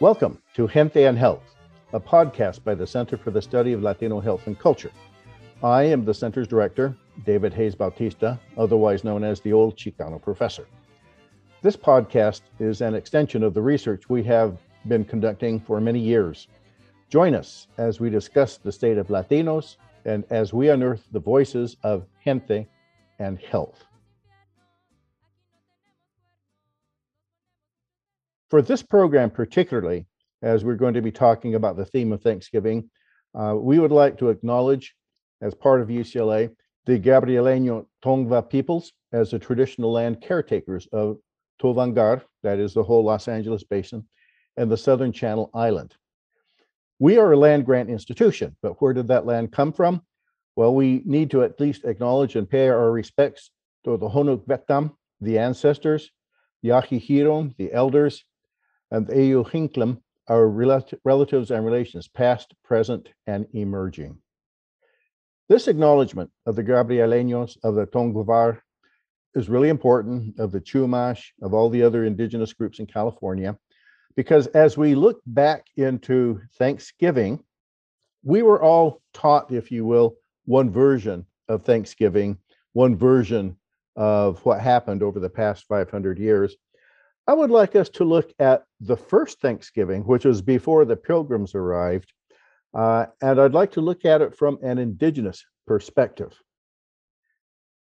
Welcome to Gente and Health, a podcast by the Center for the Study of Latino Health and Culture. I am the center's director, David Hayes Bautista, otherwise known as the Old Chicano Professor. This podcast is an extension of the research we have been conducting for many years. Join us as we discuss the state of Latinos and as we unearth the voices of gente and health. For this program, particularly, as we're going to be talking about the theme of Thanksgiving, uh, we would like to acknowledge, as part of UCLA, the Gabrieleño Tongva peoples as the traditional land caretakers of Tovaangar, that is the whole Los Angeles basin, and the Southern Channel Island. We are a land grant institution, but where did that land come from? Well, we need to at least acknowledge and pay our respects to the Honuk Vetam, the ancestors, Yahihirom, the elders, and the Eyuhinklam, our relatives and relations, past, present, and emerging. This acknowledgement of the Gabrieleños of the Tongvar is really important, of the Chumash, of all the other indigenous groups in California, because as we look back into Thanksgiving, we were all taught, if you will, one version of Thanksgiving, one version of what happened over the past 500 years. I would like us to look at the first Thanksgiving, which was before the pilgrims arrived, uh, and I'd like to look at it from an indigenous perspective.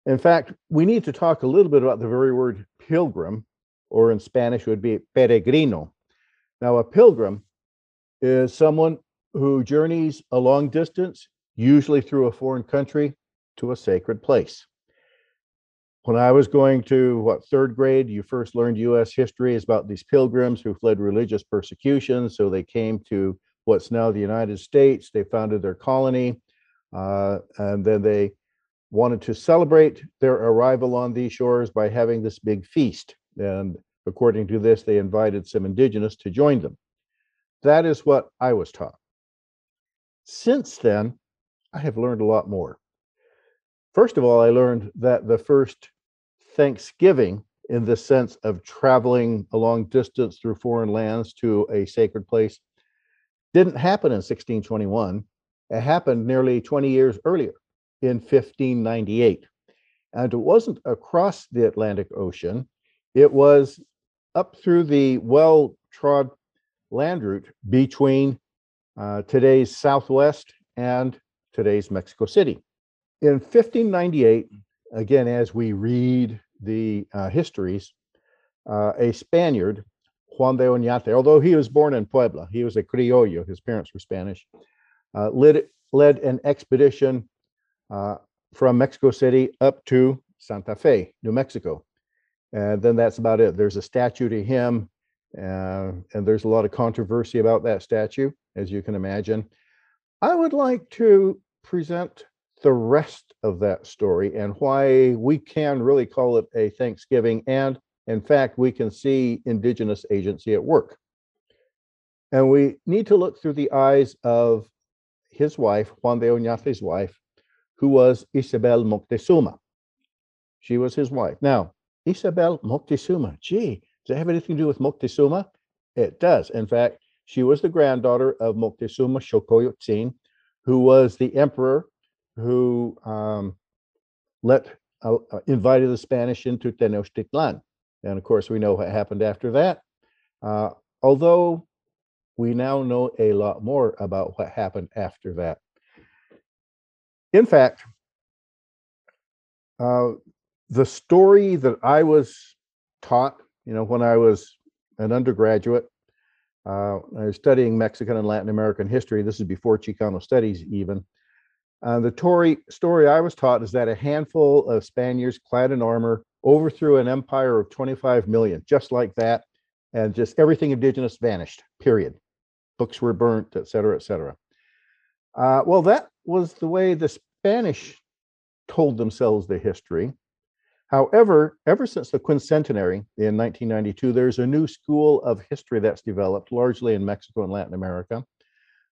In fact, we need to talk a little bit about the very word pilgrim, or in Spanish would be peregrino. Now, a pilgrim is someone who journeys a long distance, usually through a foreign country, to a sacred place when I was going to what third grade, you first learned U.S. history is about these pilgrims who fled religious persecution. So they came to what's now the United States. They founded their colony, uh, and then they wanted to celebrate their arrival on these shores by having this big feast. And according to this, they invited some indigenous to join them. That is what I was taught. Since then, I have learned a lot more. First of all, I learned that the first Thanksgiving in the sense of traveling a long distance through foreign lands to a sacred place didn't happen in 1621. It happened nearly 20 years earlier in 1598. And it wasn't across the Atlantic Ocean, it was up through the well trod land route between uh, today's Southwest and today's Mexico City. In 1598, again, as we read the uh, histories, uh, a Spaniard, Juan de Oñate, although he was born in Puebla, he was a criollo, his parents were Spanish, uh, led, led an expedition uh, from Mexico City up to Santa Fe, New Mexico. And then that's about it. There's a statue to him, uh, and there's a lot of controversy about that statue, as you can imagine. I would like to present the rest of that story and why we can really call it a Thanksgiving. And in fact, we can see Indigenous agency at work. And we need to look through the eyes of his wife, Juan de Oñate's wife, who was Isabel Moctezuma. She was his wife. Now, Isabel Moctezuma, gee, does it have anything to do with Moctezuma? It does. In fact, she was the granddaughter of Moctezuma Xocoyotzin, who was the emperor who um, let uh, uh, invited the Spanish into Tenochtitlan. And of course, we know what happened after that. Uh, although we now know a lot more about what happened after that. In fact, uh, the story that I was taught, you know, when I was an undergraduate, uh, I was studying Mexican and Latin American history. This is before Chicano studies, even. Uh, the Tory story I was taught is that a handful of Spaniards clad in armor overthrew an empire of 25 million, just like that, and just everything indigenous vanished, period. Books were burnt, et cetera, et cetera. Uh, well, that was the way the Spanish told themselves the history. However, ever since the quincentenary in 1992, there's a new school of history that's developed largely in Mexico and Latin America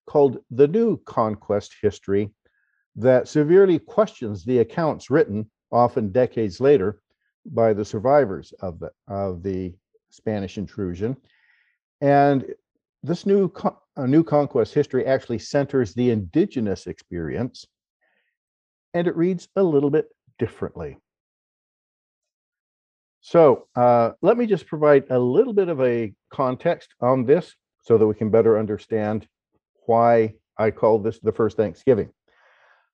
called the New Conquest History that severely questions the accounts written, often decades later, by the survivors of the, of the Spanish intrusion. And this new con- new conquest history actually centers the indigenous experience, and it reads a little bit differently. So uh, let me just provide a little bit of a context on this so that we can better understand why I call this the first Thanksgiving.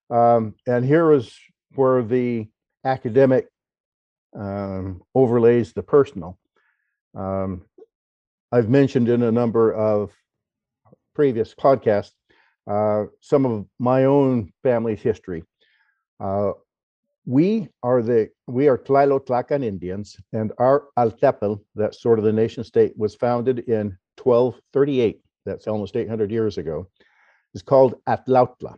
Um, and here is where the academic um, overlays the personal. Um, I've mentioned in a number of previous podcasts uh, some of my own family's history. Uh, we are the we are Tlaxcala Indians, and our Altepetl, that sort of the nation state, was founded in 1238. That's almost 800 years ago. Is called Atlautla,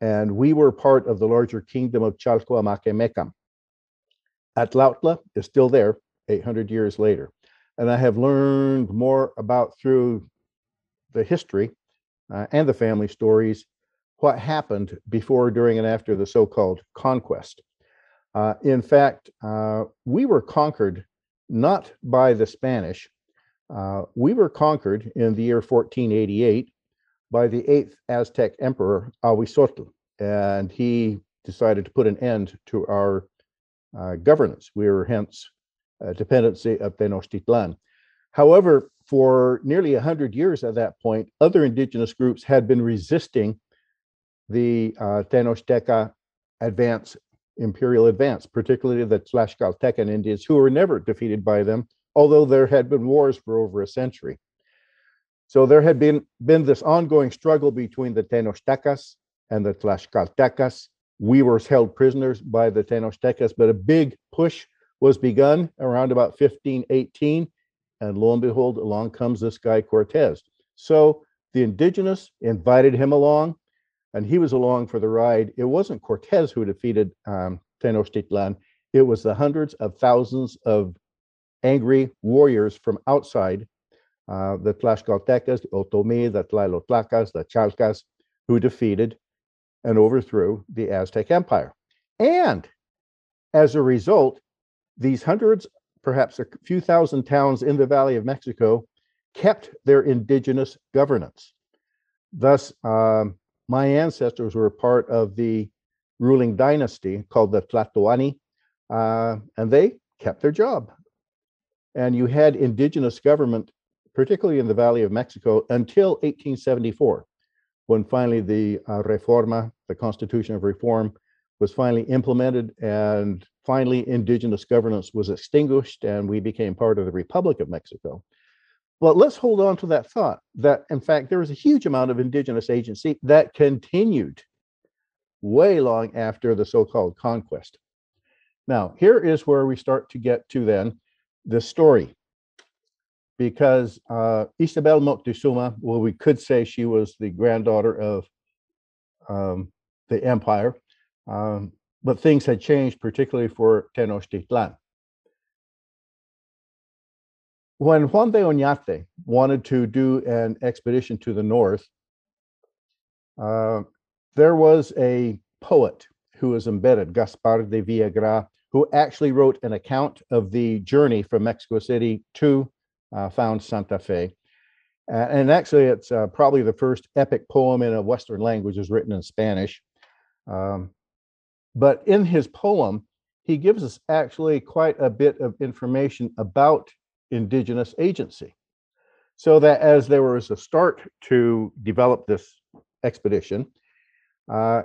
and we were part of the larger kingdom of Chalco-Amaquemecan. Atlautla is still there 800 years later, and I have learned more about through the history uh, and the family stories what happened before, during, and after the so called conquest. Uh, in fact, uh, we were conquered not by the Spanish, uh, we were conquered in the year 1488 by the eighth Aztec emperor, Ahuizotl, and he decided to put an end to our uh, governance. We were hence a dependency of Tenochtitlan. However, for nearly 100 years at that point, other indigenous groups had been resisting the uh, advance, imperial advance, particularly the Tlaxcaltecan Indians, who were never defeated by them, although there had been wars for over a century. So there had been, been this ongoing struggle between the Tenochtecas and the Tlaxcaltecas. We were held prisoners by the Tenochtecas, but a big push was begun around about 1518. And lo and behold, along comes this guy Cortez. So the indigenous invited him along and he was along for the ride. It wasn't Cortez who defeated um, Tenochtitlan, it was the hundreds of thousands of angry warriors from outside uh, the Tlaxcaltecas, the Otomi, the Tlailotlacas, the Chalcas, who defeated and overthrew the Aztec Empire. And as a result, these hundreds, perhaps a few thousand towns in the Valley of Mexico, kept their indigenous governance. Thus, um, my ancestors were part of the ruling dynasty called the Tlatoani, uh, and they kept their job. And you had indigenous government, particularly in the Valley of Mexico, until 1874, when finally the uh, Reforma, the Constitution of Reform, was finally implemented, and finally indigenous governance was extinguished, and we became part of the Republic of Mexico. But let's hold on to that thought that, in fact, there was a huge amount of indigenous agency that continued way long after the so called conquest. Now, here is where we start to get to then the story. Because uh, Isabel Moctezuma, well, we could say she was the granddaughter of um, the empire, um, but things had changed, particularly for Tenochtitlan. When Juan de Oñate wanted to do an expedition to the north, uh, there was a poet who was embedded, Gaspar de Villagra, who actually wrote an account of the journey from Mexico City to uh, found Santa Fe. Uh, and actually, it's uh, probably the first epic poem in a Western language is written in Spanish. Um, but in his poem, he gives us actually quite a bit of information about indigenous agency. So that as there was a start to develop this expedition, uh,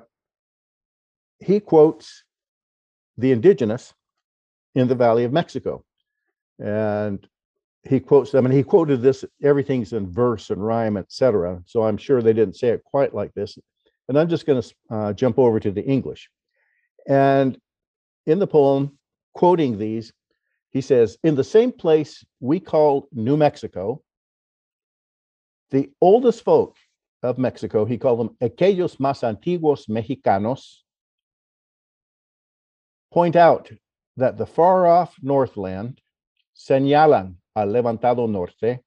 he quotes the indigenous in the Valley of Mexico. And he quotes them, and he quoted this, everything's in verse and rhyme, etc. So I'm sure they didn't say it quite like this. And I'm just going to uh, jump over to the English. And in the poem, quoting these, he says, in the same place we call New Mexico, the oldest folk of Mexico, he called them aquellos más antiguos mexicanos, point out that the far off Northland señalan al levantado norte,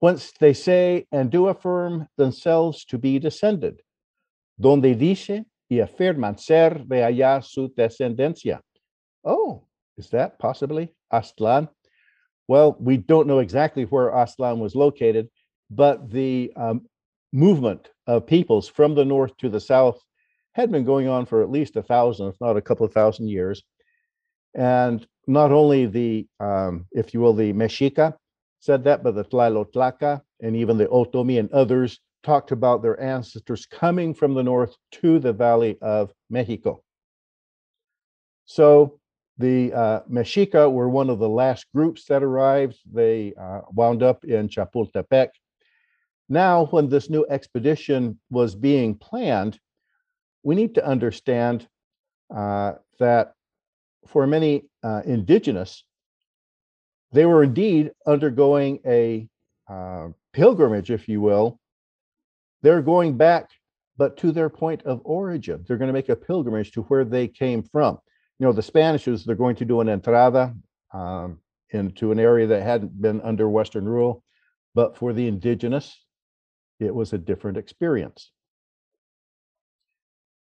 whence they say and do affirm themselves to be descended, donde dice y afirman ser de allá su descendencia oh, is that possibly Aztlan? Well, we don't know exactly where Aztlan was located, but the um, movement of peoples from the north to the south had been going on for at least a thousand, if not a couple of thousand years. And not only the, um, if you will, the Mexica said that, but the Tlailotlaca and even the Otomi and others talked about their ancestors coming from the north to the Valley of Mexico. So the uh, Mexica were one of the last groups that arrived. They uh, wound up in Chapultepec. Now, when this new expedition was being planned, we need to understand uh, that for many uh, indigenous, they were indeed undergoing a uh, pilgrimage, if you will. They're going back, but to their point of origin. They're going to make a pilgrimage to where they came from. You know, the Spanishes, they're going to do an entrada um, into an area that hadn't been under Western rule. But for the indigenous, it was a different experience.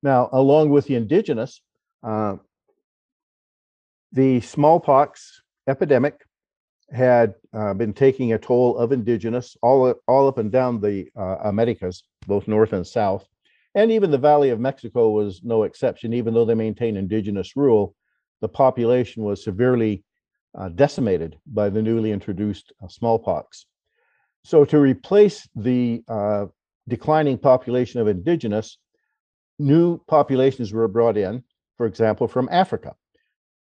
Now, along with the indigenous, uh, the smallpox epidemic had uh, been taking a toll of indigenous all, all up and down the uh, Americas, both north and south. And even the Valley of Mexico was no exception, even though they maintained indigenous rule, the population was severely uh, decimated by the newly introduced uh, smallpox. So, to replace the uh, declining population of indigenous, new populations were brought in, for example, from Africa.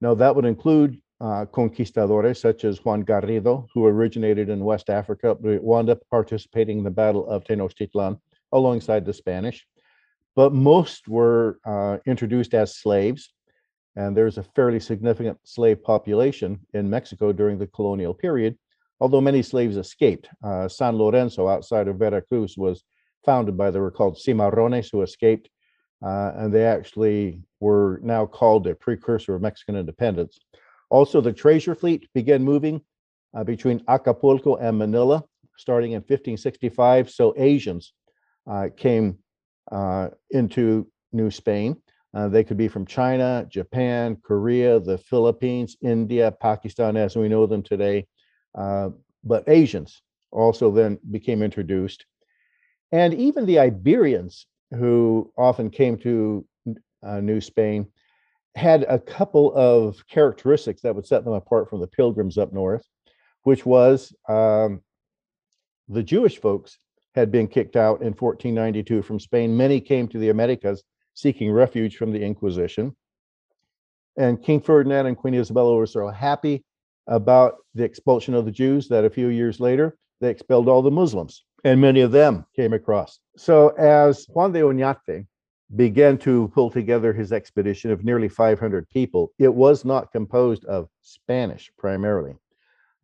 Now, that would include uh, conquistadores such as Juan Garrido, who originated in West Africa, but wound up participating in the Battle of Tenochtitlan alongside the Spanish. But most were uh, introduced as slaves, and there's a fairly significant slave population in Mexico during the colonial period, although many slaves escaped. Uh, San Lorenzo, outside of Veracruz, was founded by, they were called cimarrones, who escaped, uh, and they actually were now called a precursor of Mexican independence. Also, the treasure fleet began moving uh, between Acapulco and Manila starting in 1565. So Asians uh, came uh, into New Spain. Uh, they could be from China, Japan, Korea, the Philippines, India, Pakistan, as we know them today. Uh, but Asians also then became introduced. And even the Iberians, who often came to uh, New Spain, had a couple of characteristics that would set them apart from the pilgrims up north, which was um, the Jewish folks had been kicked out in 1492 from Spain. Many came to the Americas seeking refuge from the Inquisition. And King Ferdinand and Queen Isabella were so happy about the expulsion of the Jews that a few years later they expelled all the Muslims, and many of them came across. So, as Juan de Oñate began to pull together his expedition of nearly 500 people, it was not composed of Spanish primarily.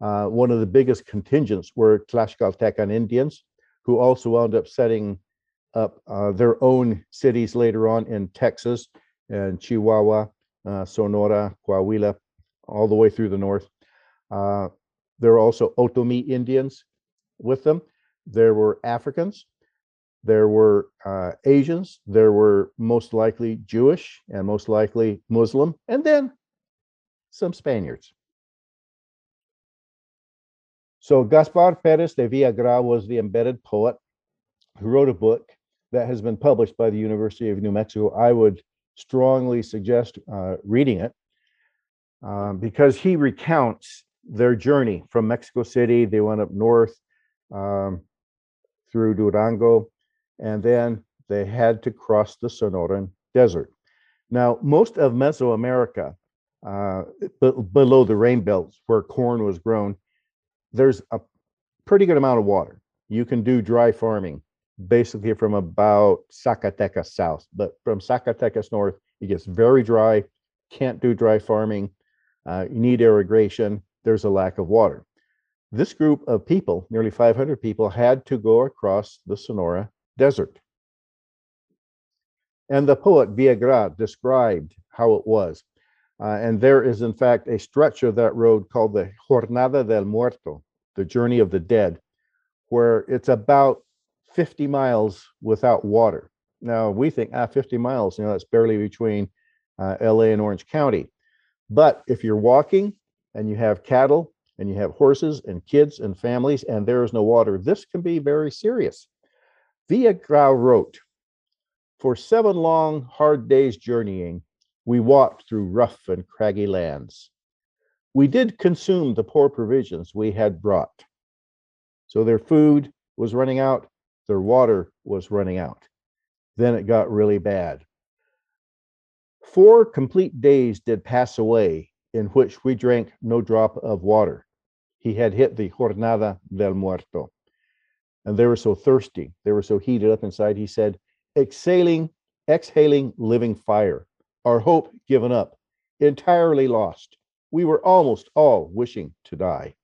Uh, one of the biggest contingents were Tlaxcaltecan Indians, who also wound up setting up uh, their own cities later on in Texas and Chihuahua, uh, Sonora, Coahuila, all the way through the north. Uh, there were also Otomi Indians with them. There were Africans. There were uh, Asians. There were most likely Jewish and most likely Muslim, and then some Spaniards. So Gaspar Perez de Villagra was the embedded poet who wrote a book that has been published by the University of New Mexico. I would strongly suggest uh, reading it um, because he recounts their journey from Mexico City. They went up north um, through Durango, and then they had to cross the Sonoran Desert. Now, most of Mesoamerica, uh, b- below the rain belts where corn was grown, there's a pretty good amount of water. You can do dry farming basically from about Zacatecas south, but from Zacatecas north, it gets very dry. Can't do dry farming. Uh, you need irrigation. There's a lack of water. This group of people, nearly 500 people, had to go across the Sonora Desert. And the poet Villagra described how it was. Uh, and there is, in fact, a stretch of that road called the Jornada del Muerto, the Journey of the Dead, where it's about 50 miles without water. Now, we think, ah, 50 miles, you know, that's barely between uh, LA and Orange County. But if you're walking and you have cattle and you have horses and kids and families, and there is no water, this can be very serious. Villagra wrote, For seven long, hard days journeying, we walked through rough and craggy lands. We did consume the poor provisions we had brought. So their food was running out, their water was running out. Then it got really bad. Four complete days did pass away in which we drank no drop of water. He had hit the Jornada del Muerto. And they were so thirsty, they were so heated up inside. He said, exhaling, exhaling living fire, our hope given up, entirely lost. We were almost all wishing to die.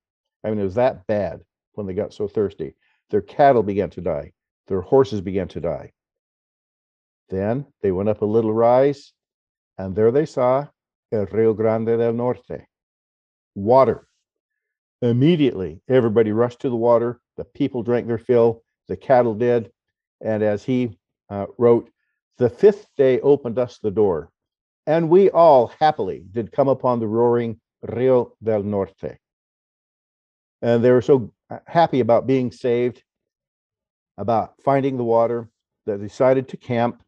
I mean, it was that bad when they got so thirsty. Their cattle began to die, their horses began to die. Then they went up a little rise, and there they saw El Rio Grande del Norte, water. Immediately, everybody rushed to the water. The people drank their fill, the cattle did. And as he uh, wrote, the fifth day opened us the door, and we all happily did come upon the roaring Rio del Norte. And they were so uh, happy about being saved, about finding the water, that they decided to camp.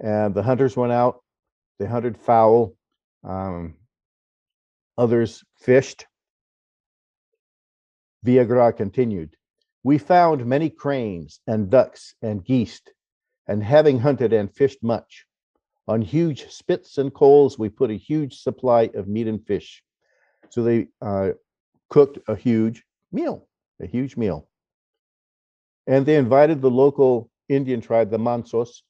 And the hunters went out, they hunted fowl, um, others fished. Villagra continued, We found many cranes and ducks and geese, and having hunted and fished much, on huge spits and coals, we put a huge supply of meat and fish. So they uh, cooked a huge meal, a huge meal. And they invited the local Indian tribe, the Mansos,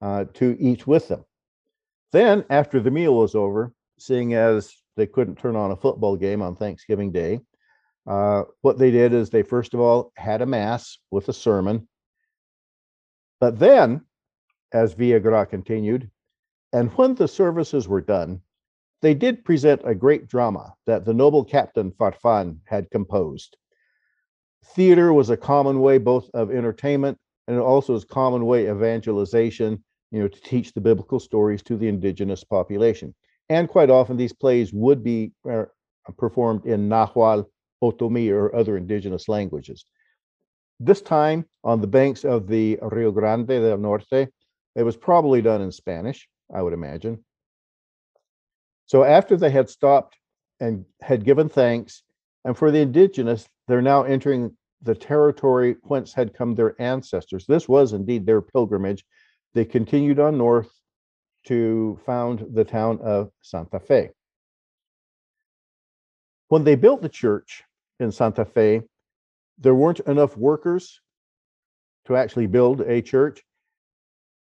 uh, to eat with them. Then, after the meal was over, seeing as they couldn't turn on a football game on Thanksgiving Day, uh, what they did is they first of all had a mass with a sermon. But then, as Villagra continued, and when the services were done, they did present a great drama that the noble captain Farfan had composed. Theater was a common way both of entertainment and also as common way evangelization, you know, to teach the biblical stories to the indigenous population. And quite often these plays would be uh, performed in Nahuatl, Otomi, or other indigenous languages. This time on the banks of the Rio Grande del Norte, it was probably done in Spanish, I would imagine. So after they had stopped and had given thanks, and for the indigenous, they're now entering the territory whence had come their ancestors. This was indeed their pilgrimage. They continued on north to found the town of Santa Fe. When they built the church in Santa Fe, there weren't enough workers to actually build a church.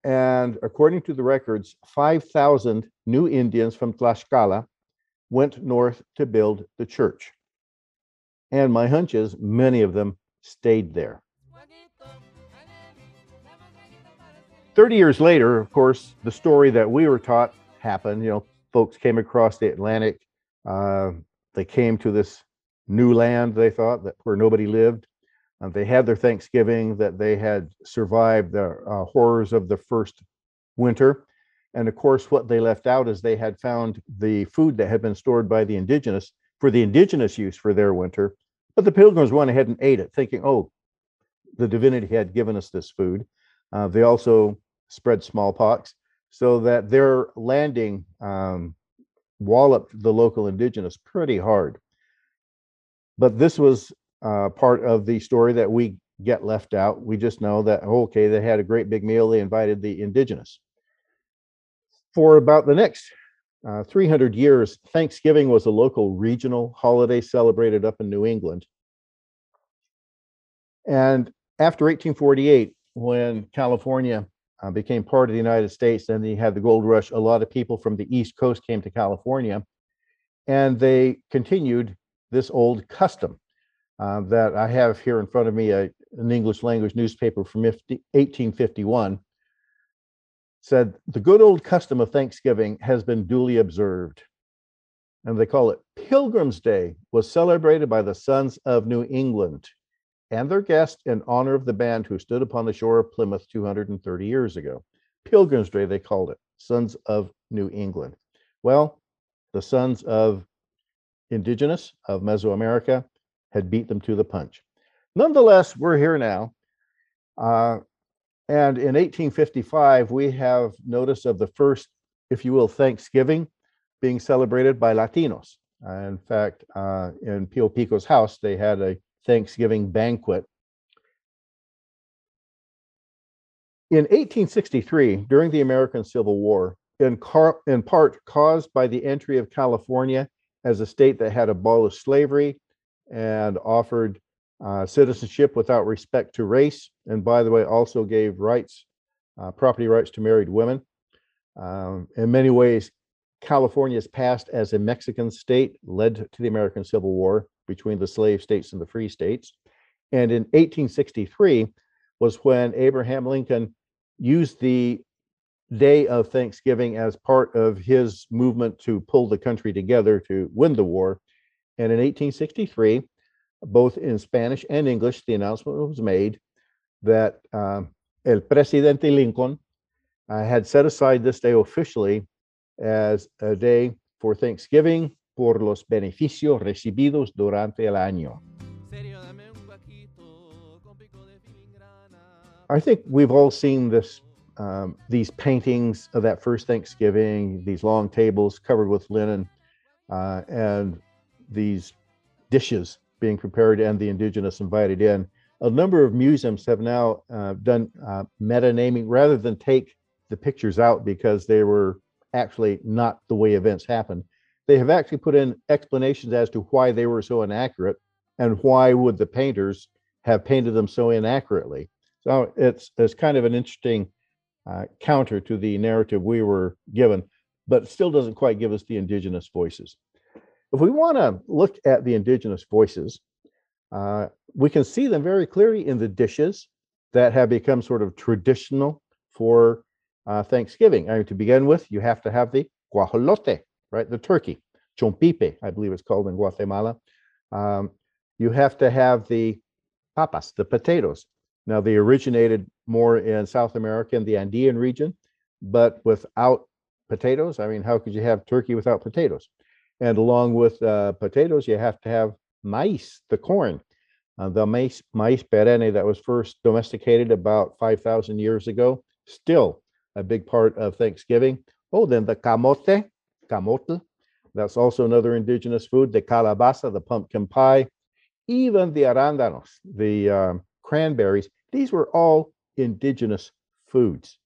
And according to the records, 5,000 new Indians from Tlaxcala went north to build the church. And my hunch is many of them stayed there. 30 years later, of course, the story that we were taught happened. You know, folks came across the Atlantic. Uh, they came to this new land, they thought, that where nobody lived. Uh, they had their Thanksgiving, that they had survived the uh, horrors of the first winter. And of course, what they left out is they had found the food that had been stored by the indigenous for the indigenous use for their winter. But the pilgrims went ahead and ate it, thinking, oh, the divinity had given us this food. Uh, they also spread smallpox, so that their landing um, walloped the local indigenous pretty hard. But this was uh, part of the story that we get left out. We just know that, okay, they had a great big meal, they invited the indigenous. For about the next uh, 300 years, Thanksgiving was a local regional holiday celebrated up in New England. And after 1848, when California uh, became part of the United States. and they had the gold rush. A lot of people from the East Coast came to California, and they continued this old custom uh, that I have here in front of me, a, an English language newspaper from 50, 1851. Said the good old custom of Thanksgiving has been duly observed. And they call it Pilgrim's Day, was celebrated by the sons of New England and their guest in honor of the band who stood upon the shore of Plymouth 230 years ago. Pilgrim's Day, they called it, Sons of New England. Well, the sons of indigenous of Mesoamerica had beat them to the punch. Nonetheless, we're here now. Uh, and in 1855, we have notice of the first, if you will, Thanksgiving being celebrated by Latinos. Uh, in fact, uh, in Pio Pico's house, they had a Thanksgiving banquet. In 1863, during the American Civil War, in, car- in part caused by the entry of California as a state that had abolished slavery and offered uh, citizenship without respect to race, and by the way, also gave rights, uh, property rights to married women. Um, in many ways, California's past as a Mexican state led to the American Civil War between the slave states and the free states. And in 1863 was when Abraham Lincoln used the day of Thanksgiving as part of his movement to pull the country together to win the war. And in 1863, both in Spanish and English, the announcement was made that um, El Presidente Lincoln uh, had set aside this day officially as a day for Thanksgiving por los beneficios recibidos durante el año. I think we've all seen this um, these paintings of that first Thanksgiving, these long tables covered with linen, uh, and these dishes being prepared and the indigenous invited in. A number of museums have now uh, done uh, meta naming rather than take the pictures out because they were actually not the way events happened. They have actually put in explanations as to why they were so inaccurate and why would the painters have painted them so inaccurately. So it's it's kind of an interesting uh, counter to the narrative we were given, but still doesn't quite give us the indigenous voices. If we want to look at the indigenous voices, uh, we can see them very clearly in the dishes that have become sort of traditional for uh, Thanksgiving. I mean, to begin with, you have to have the guajolote, right? The turkey, chompipe, I believe it's called in Guatemala. Um, you have to have the papas, the potatoes. Now, they originated more in South America in the Andean region, but without potatoes, I mean, how could you have turkey without potatoes? And along with uh, potatoes, you have to have maize, the corn. Uh, the maize, maize perenne that was first domesticated about 5,000 years ago, still a big part of Thanksgiving. Oh, then the camote, camote, that's also another indigenous food. The calabaza, the pumpkin pie, even the arándanos, the um, cranberries. These were all indigenous foods.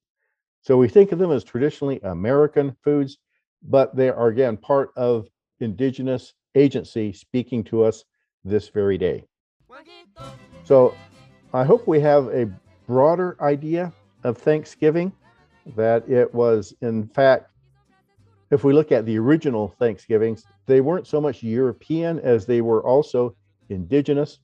So we think of them as traditionally American foods, but they are again part of indigenous agency speaking to us this very day. So I hope we have a broader idea of Thanksgiving, that it was, in fact, if we look at the original Thanksgivings, they weren't so much European as they were also indigenous.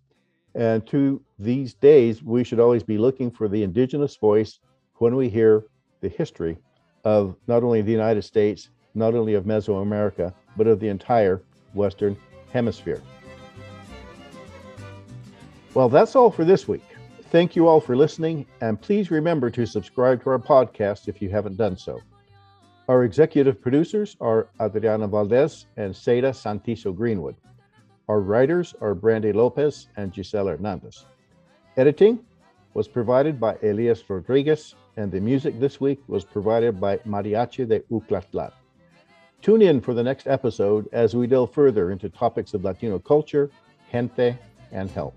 And to these days, we should always be looking for the indigenous voice when we hear the history of not only the United States, not only of Mesoamerica, but of the entire Western Hemisphere. Well, that's all for this week. Thank you all for listening, and please remember to subscribe to our podcast if you haven't done so. Our executive producers are Adriana Valdez and Seda Santiso Greenwood. Our writers are Brandy Lopez and Gisela Hernandez. Editing was provided by Elias Rodriguez, and the music this week was provided by Mariachi de Uclatlan. Tune in for the next episode as we delve further into topics of Latino culture, gente, and health.